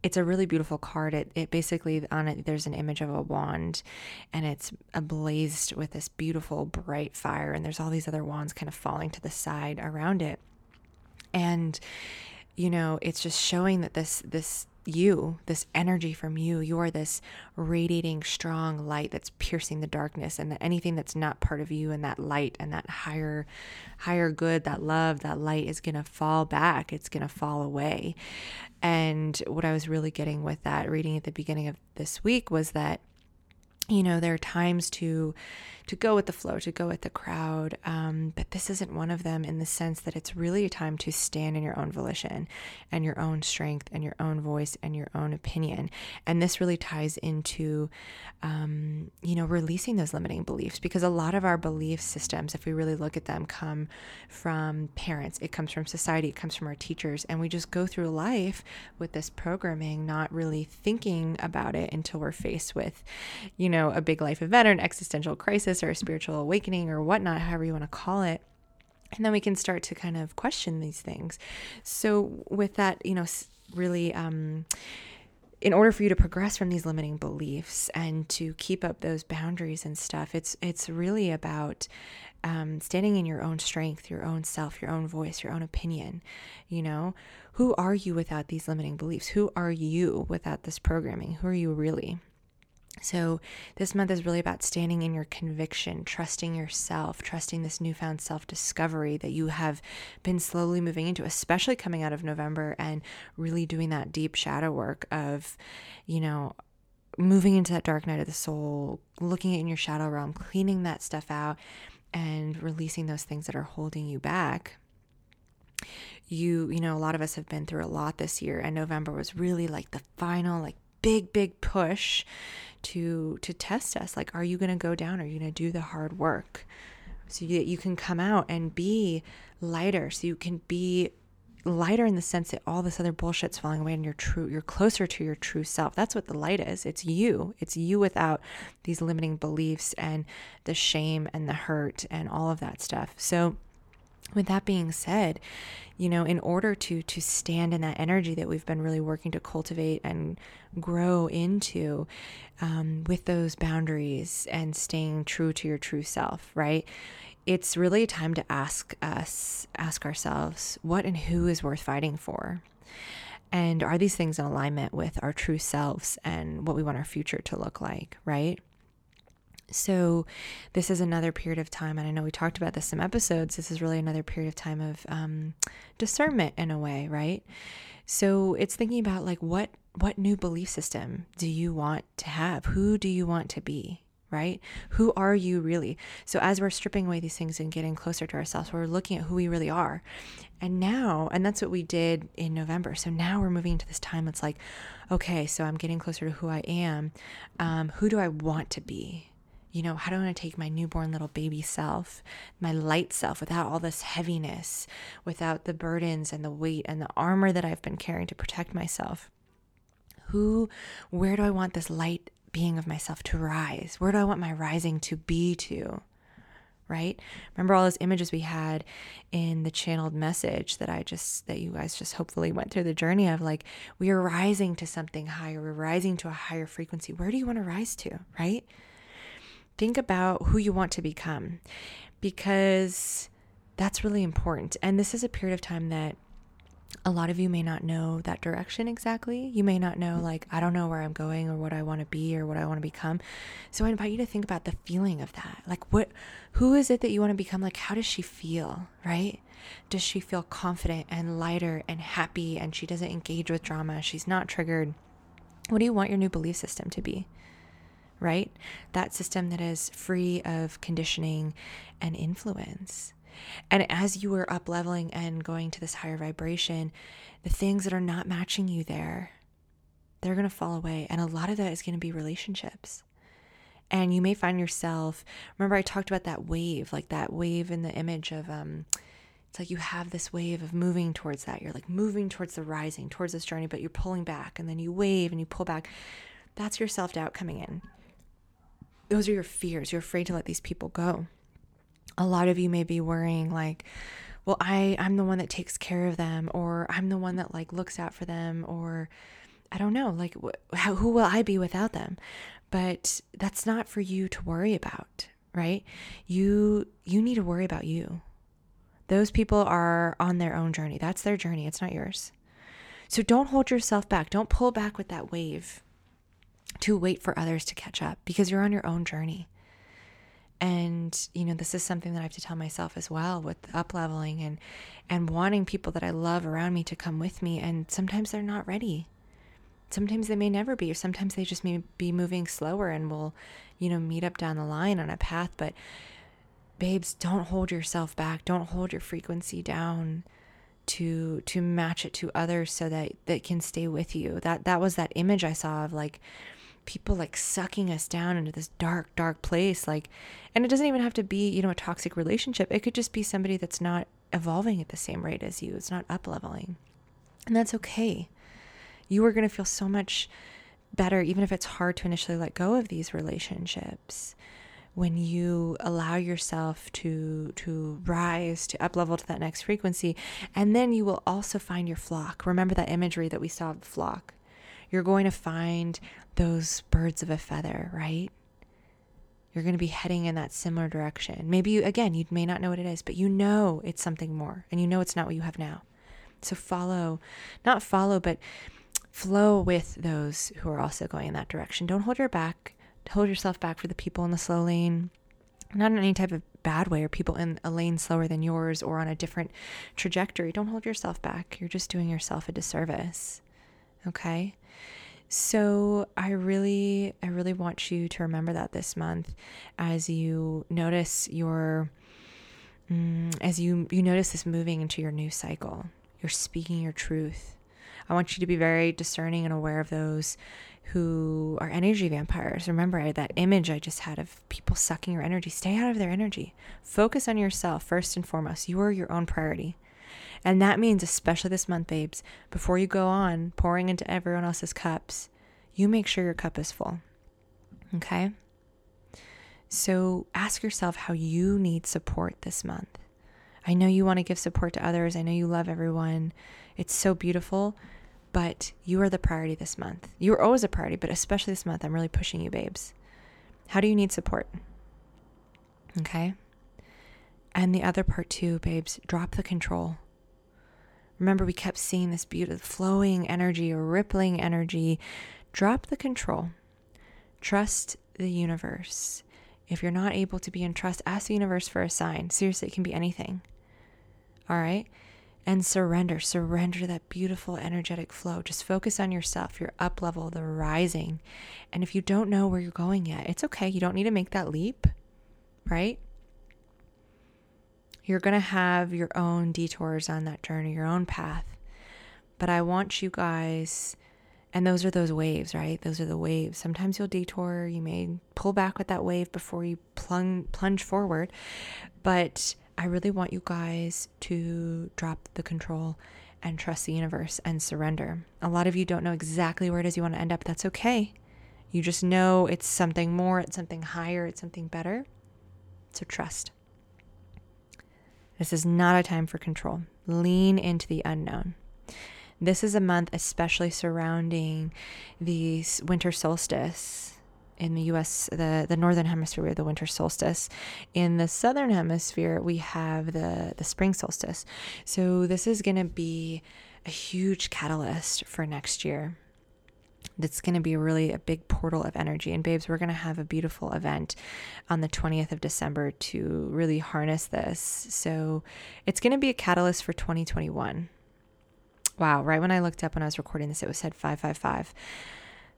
it's a really beautiful card. It, it basically on it there's an image of a wand and it's ablazed with this beautiful bright fire and there's all these other wands kind of falling to the side around it. And you know, it's just showing that this this you, this energy from you, you are this radiating strong light that's piercing the darkness and that anything that's not part of you and that light and that higher higher good, that love, that light is going to fall back. It's going to fall away. And what I was really getting with that reading at the beginning of this week was that you know there are times to to go with the flow to go with the crowd um, but this isn't one of them in the sense that it's really a time to stand in your own volition and your own strength and your own voice and your own opinion. And this really ties into um, you know releasing those limiting beliefs because a lot of our belief systems if we really look at them come from parents. It comes from society. It comes from our teachers. And we just go through life with this programming not really thinking about it until we're faced with you know a big life event or an existential crisis or a spiritual awakening or whatnot, however you want to call it. And then we can start to kind of question these things. So, with that, you know, really, um, in order for you to progress from these limiting beliefs and to keep up those boundaries and stuff, it's it's really about um, standing in your own strength, your own self, your own voice, your own opinion. You know, who are you without these limiting beliefs? Who are you without this programming? Who are you really? So, this month is really about standing in your conviction, trusting yourself, trusting this newfound self discovery that you have been slowly moving into, especially coming out of November and really doing that deep shadow work of, you know, moving into that dark night of the soul, looking in your shadow realm, cleaning that stuff out, and releasing those things that are holding you back. You you know a lot of us have been through a lot this year and november was really like the final like big big push to to test us. Like are you going to go down? Are you going to do the hard work? So that you can come out and be lighter. So you can be lighter in the sense that all this other bullshit's falling away and you're true you're closer to your true self. That's what the light is. It's you. It's you without these limiting beliefs and the shame and the hurt and all of that stuff. So with that being said you know in order to to stand in that energy that we've been really working to cultivate and grow into um, with those boundaries and staying true to your true self right? It's really time to ask us ask ourselves what and who is worth fighting for? And are these things in alignment with our true selves and what we want our future to look like right so, this is another period of time, and I know we talked about this some episodes. This is really another period of time of um, discernment in a way, right? So, it's thinking about like what what new belief system do you want to have? Who do you want to be? Right? Who are you really? So, as we're stripping away these things and getting closer to ourselves, we're looking at who we really are. And now, and that's what we did in November. So now we're moving into this time. It's like, okay, so I'm getting closer to who I am. Um, who do I want to be? You know, how do I want to take my newborn little baby self, my light self, without all this heaviness, without the burdens and the weight and the armor that I've been carrying to protect myself? Who, where do I want this light being of myself to rise? Where do I want my rising to be to? Right? Remember all those images we had in the channeled message that I just, that you guys just hopefully went through the journey of like, we are rising to something higher, we're rising to a higher frequency. Where do you want to rise to? Right? Think about who you want to become because that's really important. And this is a period of time that a lot of you may not know that direction exactly. You may not know, like, I don't know where I'm going or what I want to be or what I want to become. So I invite you to think about the feeling of that. Like, what, who is it that you want to become? Like, how does she feel, right? Does she feel confident and lighter and happy and she doesn't engage with drama? She's not triggered. What do you want your new belief system to be? Right? That system that is free of conditioning and influence. And as you are up leveling and going to this higher vibration, the things that are not matching you there, they're going to fall away. And a lot of that is going to be relationships. And you may find yourself, remember, I talked about that wave, like that wave in the image of, um, it's like you have this wave of moving towards that. You're like moving towards the rising, towards this journey, but you're pulling back and then you wave and you pull back. That's your self doubt coming in those are your fears. You're afraid to let these people go. A lot of you may be worrying, like, well, I I'm the one that takes care of them or I'm the one that like looks out for them or I don't know, like wh- how, who will I be without them? But that's not for you to worry about, right? You you need to worry about you. Those people are on their own journey. That's their journey. It's not yours. So don't hold yourself back. Don't pull back with that wave to wait for others to catch up because you're on your own journey. And you know, this is something that I have to tell myself as well with up leveling and and wanting people that I love around me to come with me and sometimes they're not ready. Sometimes they may never be or sometimes they just may be moving slower and we'll, you know, meet up down the line on a path, but babes, don't hold yourself back. Don't hold your frequency down to to match it to others so that that can stay with you. That that was that image I saw of like people like sucking us down into this dark dark place like and it doesn't even have to be, you know, a toxic relationship. It could just be somebody that's not evolving at the same rate as you. It's not up leveling. And that's okay. You are going to feel so much better even if it's hard to initially let go of these relationships when you allow yourself to to rise to up level to that next frequency and then you will also find your flock remember that imagery that we saw of the flock you're going to find those birds of a feather right? You're going to be heading in that similar direction. Maybe you again you may not know what it is but you know it's something more and you know it's not what you have now. So follow not follow but flow with those who are also going in that direction. Don't hold your back. Hold yourself back for the people in the slow lane. Not in any type of bad way or people in a lane slower than yours or on a different trajectory. Don't hold yourself back. You're just doing yourself a disservice okay so i really i really want you to remember that this month as you notice your mm, as you you notice this moving into your new cycle you're speaking your truth i want you to be very discerning and aware of those who are energy vampires. Remember that image I just had of people sucking your energy. Stay out of their energy. Focus on yourself first and foremost. You are your own priority. And that means, especially this month, babes, before you go on pouring into everyone else's cups, you make sure your cup is full. Okay? So ask yourself how you need support this month. I know you want to give support to others. I know you love everyone. It's so beautiful but you are the priority this month. You are always a priority, but especially this month, I'm really pushing you, babes. How do you need support? Okay. And the other part too, babes, drop the control. Remember, we kept seeing this beautiful flowing energy or rippling energy. Drop the control. Trust the universe. If you're not able to be in trust, ask the universe for a sign. Seriously, it can be anything. All right and surrender. Surrender that beautiful energetic flow. Just focus on yourself, your up level, the rising. And if you don't know where you're going yet, it's okay. You don't need to make that leap, right? You're going to have your own detours on that journey, your own path. But I want you guys, and those are those waves, right? Those are the waves. Sometimes you'll detour, you may pull back with that wave before you plunge, plunge forward. But I really want you guys to drop the control and trust the universe and surrender. A lot of you don't know exactly where it is you want to end up. That's okay. You just know it's something more, it's something higher, it's something better. So trust. This is not a time for control. Lean into the unknown. This is a month, especially surrounding the winter solstice in the US, the, the northern hemisphere, we have the winter solstice. In the southern hemisphere, we have the, the spring solstice. So this is going to be a huge catalyst for next year. That's going to be really a big portal of energy. And, babes, we're going to have a beautiful event on the 20th of December to really harness this. So, it's going to be a catalyst for 2021. Wow, right when I looked up when I was recording this, it was said 555.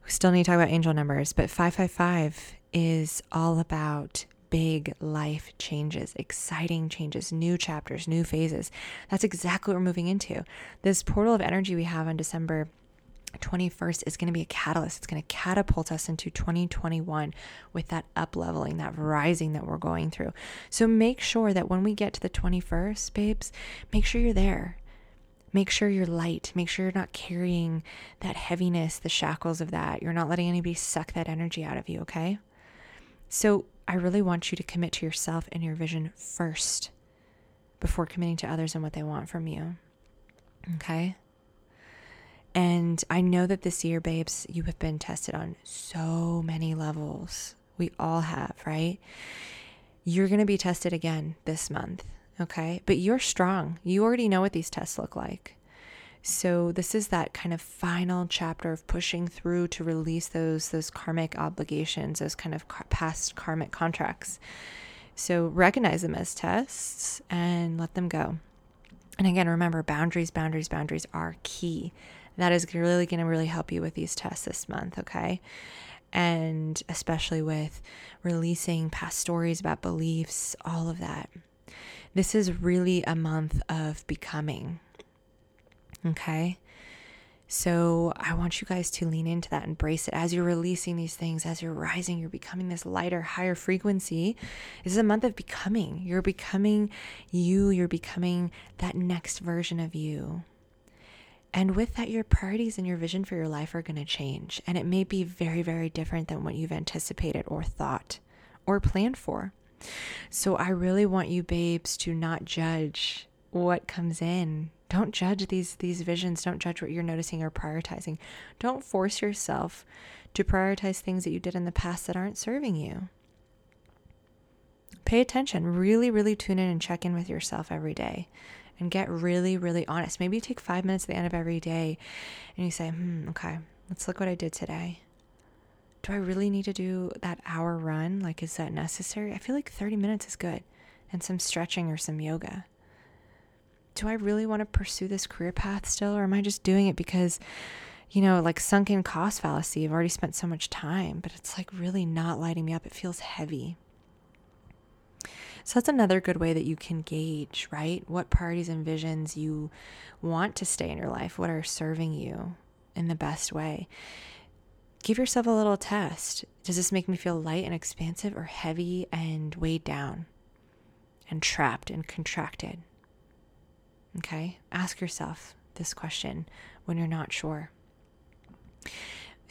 We still need to talk about angel numbers, but 555 is all about big life changes, exciting changes, new chapters, new phases. That's exactly what we're moving into. This portal of energy we have on December 21st is going to be a catalyst. It's going to catapult us into 2021 with that up leveling, that rising that we're going through. So make sure that when we get to the 21st, babes, make sure you're there. Make sure you're light. Make sure you're not carrying that heaviness, the shackles of that. You're not letting anybody suck that energy out of you, okay? So I really want you to commit to yourself and your vision first before committing to others and what they want from you. Okay? And I know that this year, babes, you have been tested on so many levels. We all have, right? You're going to be tested again this month, okay? But you're strong. You already know what these tests look like. So this is that kind of final chapter of pushing through to release those those karmic obligations, those kind of past karmic contracts. So recognize them as tests and let them go. And again, remember boundaries, boundaries, boundaries are key. That is really going to really help you with these tests this month, okay? And especially with releasing past stories about beliefs, all of that. This is really a month of becoming, okay? So I want you guys to lean into that, embrace it as you're releasing these things, as you're rising, you're becoming this lighter, higher frequency. This is a month of becoming. You're becoming you, you're becoming that next version of you. And with that, your priorities and your vision for your life are going to change. And it may be very, very different than what you've anticipated or thought or planned for. So I really want you, babes, to not judge what comes in don't judge these these visions. Don't judge what you're noticing or prioritizing. Don't force yourself to prioritize things that you did in the past that aren't serving you. Pay attention. Really, really tune in and check in with yourself every day and get really, really honest. Maybe you take five minutes at the end of every day and you say, hmm, okay, let's look what I did today. Do I really need to do that hour run? Like, is that necessary? I feel like 30 minutes is good and some stretching or some yoga do I really want to pursue this career path still? Or am I just doing it because, you know, like sunken cost fallacy? I've already spent so much time, but it's like really not lighting me up. It feels heavy. So that's another good way that you can gauge, right? What priorities and visions you want to stay in your life, what are serving you in the best way. Give yourself a little test. Does this make me feel light and expansive or heavy and weighed down and trapped and contracted? Okay? Ask yourself this question when you're not sure.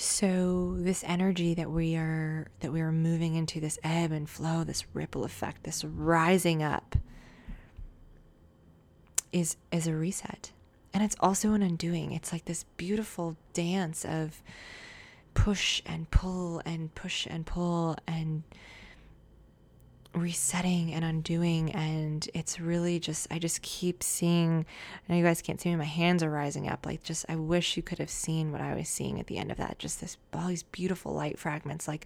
So this energy that we are that we are moving into this ebb and flow, this ripple effect, this rising up is is a reset. And it's also an undoing. It's like this beautiful dance of push and pull and push and pull and resetting and undoing and it's really just i just keep seeing i know you guys can't see me my hands are rising up like just i wish you could have seen what i was seeing at the end of that just this all these beautiful light fragments like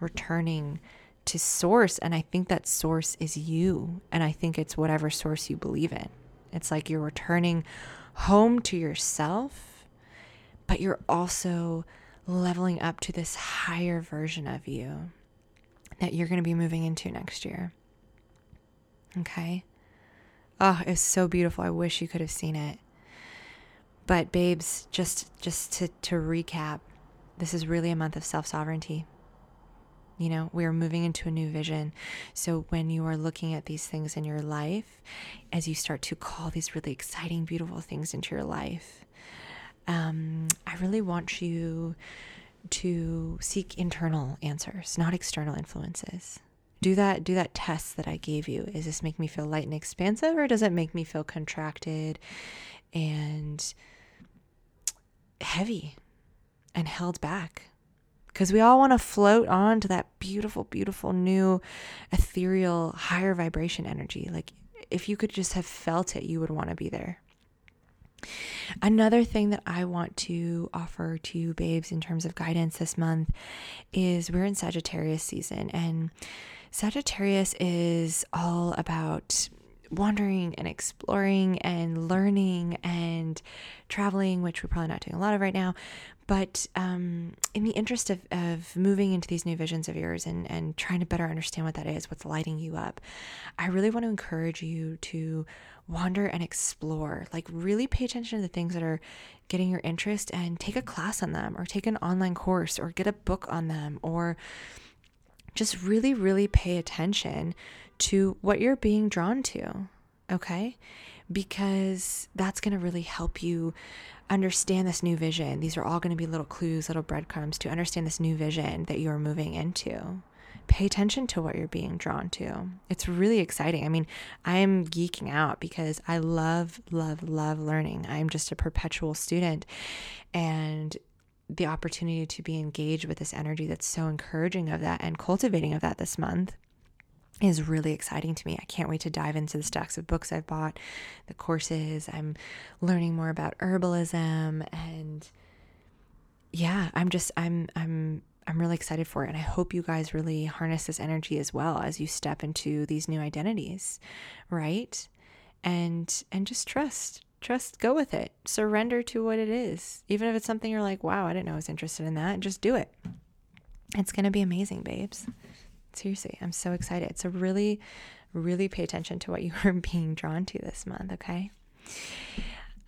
returning to source and i think that source is you and i think it's whatever source you believe in. It's like you're returning home to yourself but you're also leveling up to this higher version of you that you're going to be moving into next year. Okay? Oh, it's so beautiful. I wish you could have seen it. But babes, just just to to recap, this is really a month of self-sovereignty. You know, we are moving into a new vision. So when you are looking at these things in your life, as you start to call these really exciting, beautiful things into your life, um, I really want you to seek internal answers, not external influences. Do that do that test that I gave you. Is this make me feel light and expansive or does it make me feel contracted and heavy and held back? Because we all want to float on to that beautiful, beautiful new ethereal higher vibration energy. Like if you could just have felt it, you would want to be there. Another thing that I want to offer to you, babes, in terms of guidance this month is we're in Sagittarius season, and Sagittarius is all about wandering and exploring and learning and traveling, which we're probably not doing a lot of right now. But um, in the interest of, of moving into these new visions of yours and, and trying to better understand what that is, what's lighting you up, I really want to encourage you to wander and explore. Like, really pay attention to the things that are getting your interest and take a class on them, or take an online course, or get a book on them, or just really, really pay attention to what you're being drawn to. Okay. Because that's going to really help you understand this new vision. These are all going to be little clues, little breadcrumbs to understand this new vision that you're moving into pay attention to what you're being drawn to. It's really exciting. I mean, I'm geeking out because I love, love, love learning. I'm just a perpetual student. And the opportunity to be engaged with this energy that's so encouraging of that and cultivating of that this month is really exciting to me. I can't wait to dive into the stacks of books I've bought, the courses. I'm learning more about herbalism and yeah, I'm just I'm I'm I'm really excited for it and I hope you guys really harness this energy as well as you step into these new identities, right? And and just trust. Trust, go with it. Surrender to what it is. Even if it's something you're like, "Wow, I didn't know I was interested in that." Just do it. It's going to be amazing, babes. Seriously, I'm so excited. So, really, really pay attention to what you <laughs> are being drawn to this month, okay?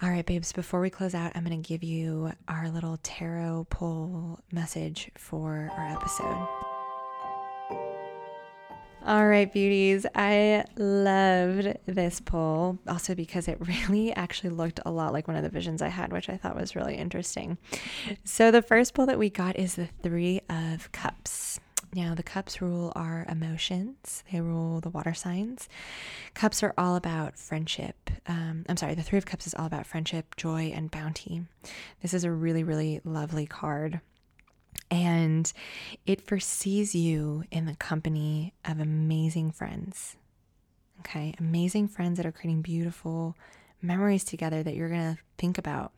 All right, babes, before we close out, I'm going to give you our little tarot pull message for our episode. All right, beauties. I loved this pull also because it <laughs> really actually looked a lot like one of the visions I had, which I thought was really interesting. So, the first pull that we got is the Three of Cups. Now, the cups rule our emotions, they rule the water signs. Cups are all about friendship. Um, I'm sorry, the Three of Cups is all about friendship, joy, and bounty. This is a really, really lovely card. And it foresees you in the company of amazing friends. Okay, amazing friends that are creating beautiful memories together that you're going to think about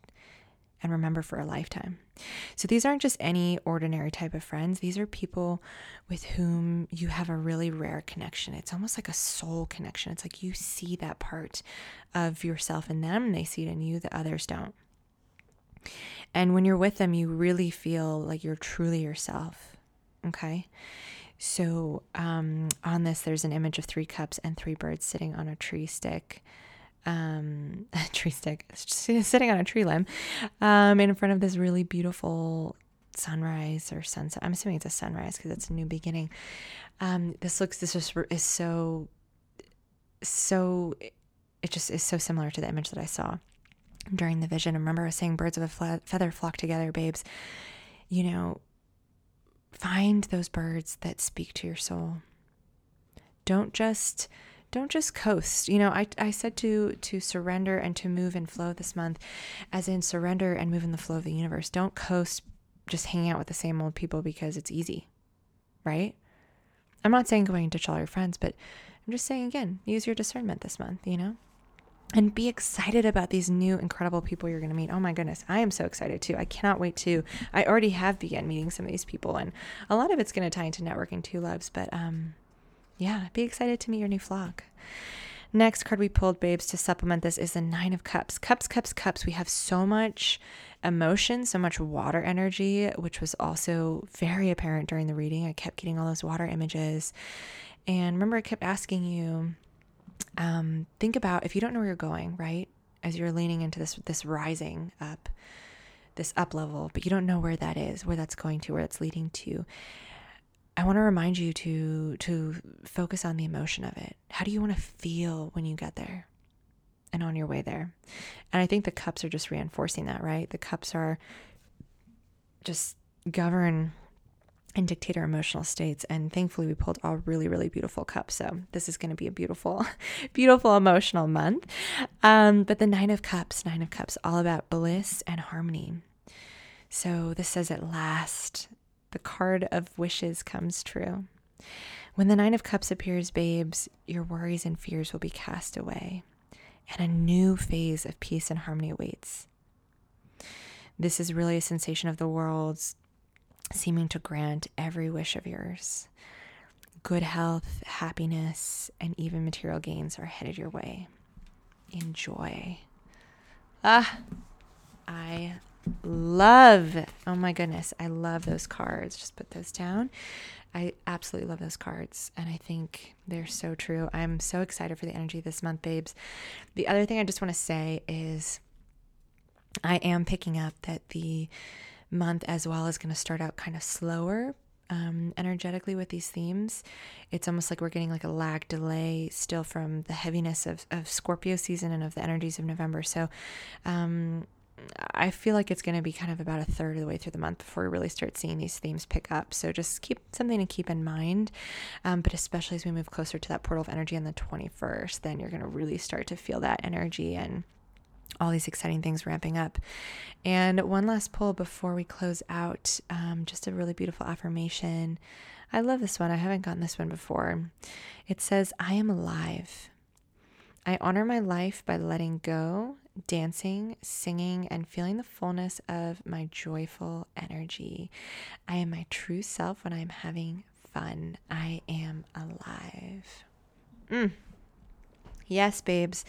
and remember for a lifetime. So these aren't just any ordinary type of friends. These are people with whom you have a really rare connection. It's almost like a soul connection. It's like you see that part of yourself in them, they see it in you that others don't. And when you're with them, you really feel like you're truly yourself. Okay. So um, on this, there's an image of three cups and three birds sitting on a tree stick um, <laughs> a tree stick <laughs> sitting on a tree limb um, in front of this really beautiful sunrise or sunset. I'm assuming it's a sunrise because it's a new beginning. Um, this looks, this just is so, so, it just is so similar to the image that I saw during the vision. I remember I was saying birds of a feather flock together, babes. You know, find those birds that speak to your soul. Don't just don't just coast. You know, I, I said to to surrender and to move and flow this month, as in surrender and move in the flow of the universe. Don't coast just hanging out with the same old people because it's easy, right? I'm not saying going to ditch all your friends, but I'm just saying again, use your discernment this month, you know? And be excited about these new incredible people you're going to meet. Oh my goodness, I am so excited too. I cannot wait to. I already have begun meeting some of these people, and a lot of it's going to tie into networking too, loves. But um, yeah, be excited to meet your new flock. Next card we pulled, babes, to supplement this is the Nine of Cups. Cups, cups, cups. We have so much emotion, so much water energy, which was also very apparent during the reading. I kept getting all those water images. And remember, I kept asking you, um, think about if you don't know where you're going, right? As you're leaning into this this rising up, this up level, but you don't know where that is, where that's going to, where it's leading to. I want to remind you to to focus on the emotion of it. How do you want to feel when you get there and on your way there? And I think the cups are just reinforcing that, right? The cups are just govern and dictate our emotional states. And thankfully, we pulled all really, really beautiful cups. So this is going to be a beautiful, <laughs> beautiful emotional month. Um, but the Nine of Cups, Nine of Cups, all about bliss and harmony. So this says at last the card of wishes comes true. When the Nine of Cups appears, babes, your worries and fears will be cast away, and a new phase of peace and harmony awaits. This is really a sensation of the world's seeming to grant every wish of yours. Good health, happiness, and even material gains are headed your way. Enjoy. Ah, I love, oh my goodness, I love those cards. Just put those down. I absolutely love those cards. And I think they're so true. I'm so excited for the energy this month, babes. The other thing I just want to say is I am picking up that the month as well is going to start out kind of slower um, energetically with these themes. It's almost like we're getting like a lag delay still from the heaviness of, of Scorpio season and of the energies of November. So, um, I feel like it's going to be kind of about a third of the way through the month before we really start seeing these themes pick up. So just keep something to keep in mind. Um, but especially as we move closer to that portal of energy on the 21st, then you're going to really start to feel that energy and all these exciting things ramping up. And one last pull before we close out um, just a really beautiful affirmation. I love this one. I haven't gotten this one before. It says, I am alive. I honor my life by letting go, dancing, singing, and feeling the fullness of my joyful energy. I am my true self when I'm having fun. I am alive. Mm. Yes, babes.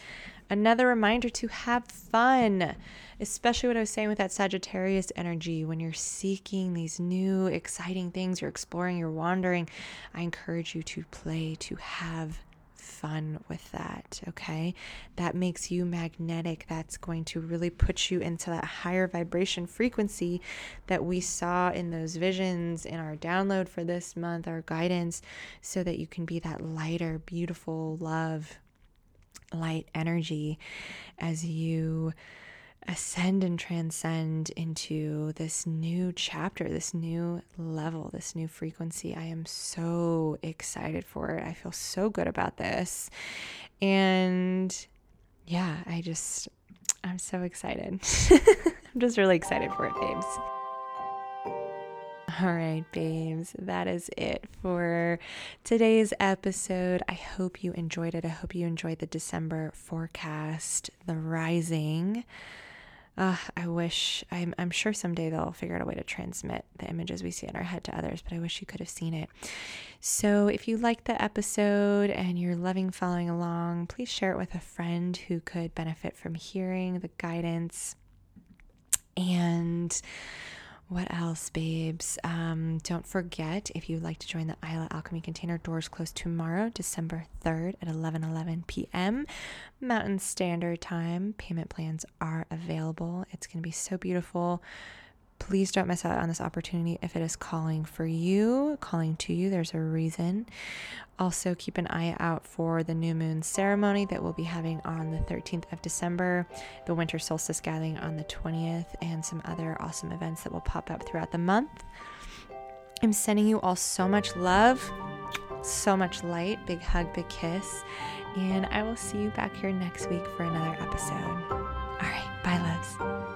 Another reminder to have fun, especially what I was saying with that Sagittarius energy. When you're seeking these new, exciting things, you're exploring, you're wandering, I encourage you to play, to have fun with that, okay? That makes you magnetic. That's going to really put you into that higher vibration frequency that we saw in those visions in our download for this month, our guidance, so that you can be that lighter, beautiful love, light energy as you ascend and transcend into this new chapter, this new level, this new frequency. I am so excited for it. I feel so good about this. And yeah, I just, I'm so excited. <laughs> I'm just really excited for it, babes. All right, babes, that is it for today's episode. I hope you enjoyed it. I hope you enjoyed the December forecast, the rising. Uh, I wish, I'm, I'm sure someday they'll figure out a way to transmit the images we see in our head to others, but I wish you could have seen it. So, if you liked the episode and you're loving following along, please share it with a friend who could benefit from hearing the guidance. And what else, babes? Um, don't forget if you'd like to join the Isla Alchemy Container doors close tomorrow, December 3rd at 11 11 p.m. Mountain Standard Time. Payment plans are available. It's going to be so beautiful. Please don't miss out on this opportunity if it is calling for you, calling to you. There's a reason. Also, keep an eye out for the new moon ceremony that we'll be having on the 13th of December, the winter solstice gathering on the 20th, and some other awesome events that will pop up throughout the month. I'm sending you all so much love, so much light. Big hug, big kiss. And I will see you back here next week for another episode. All right, bye, loves.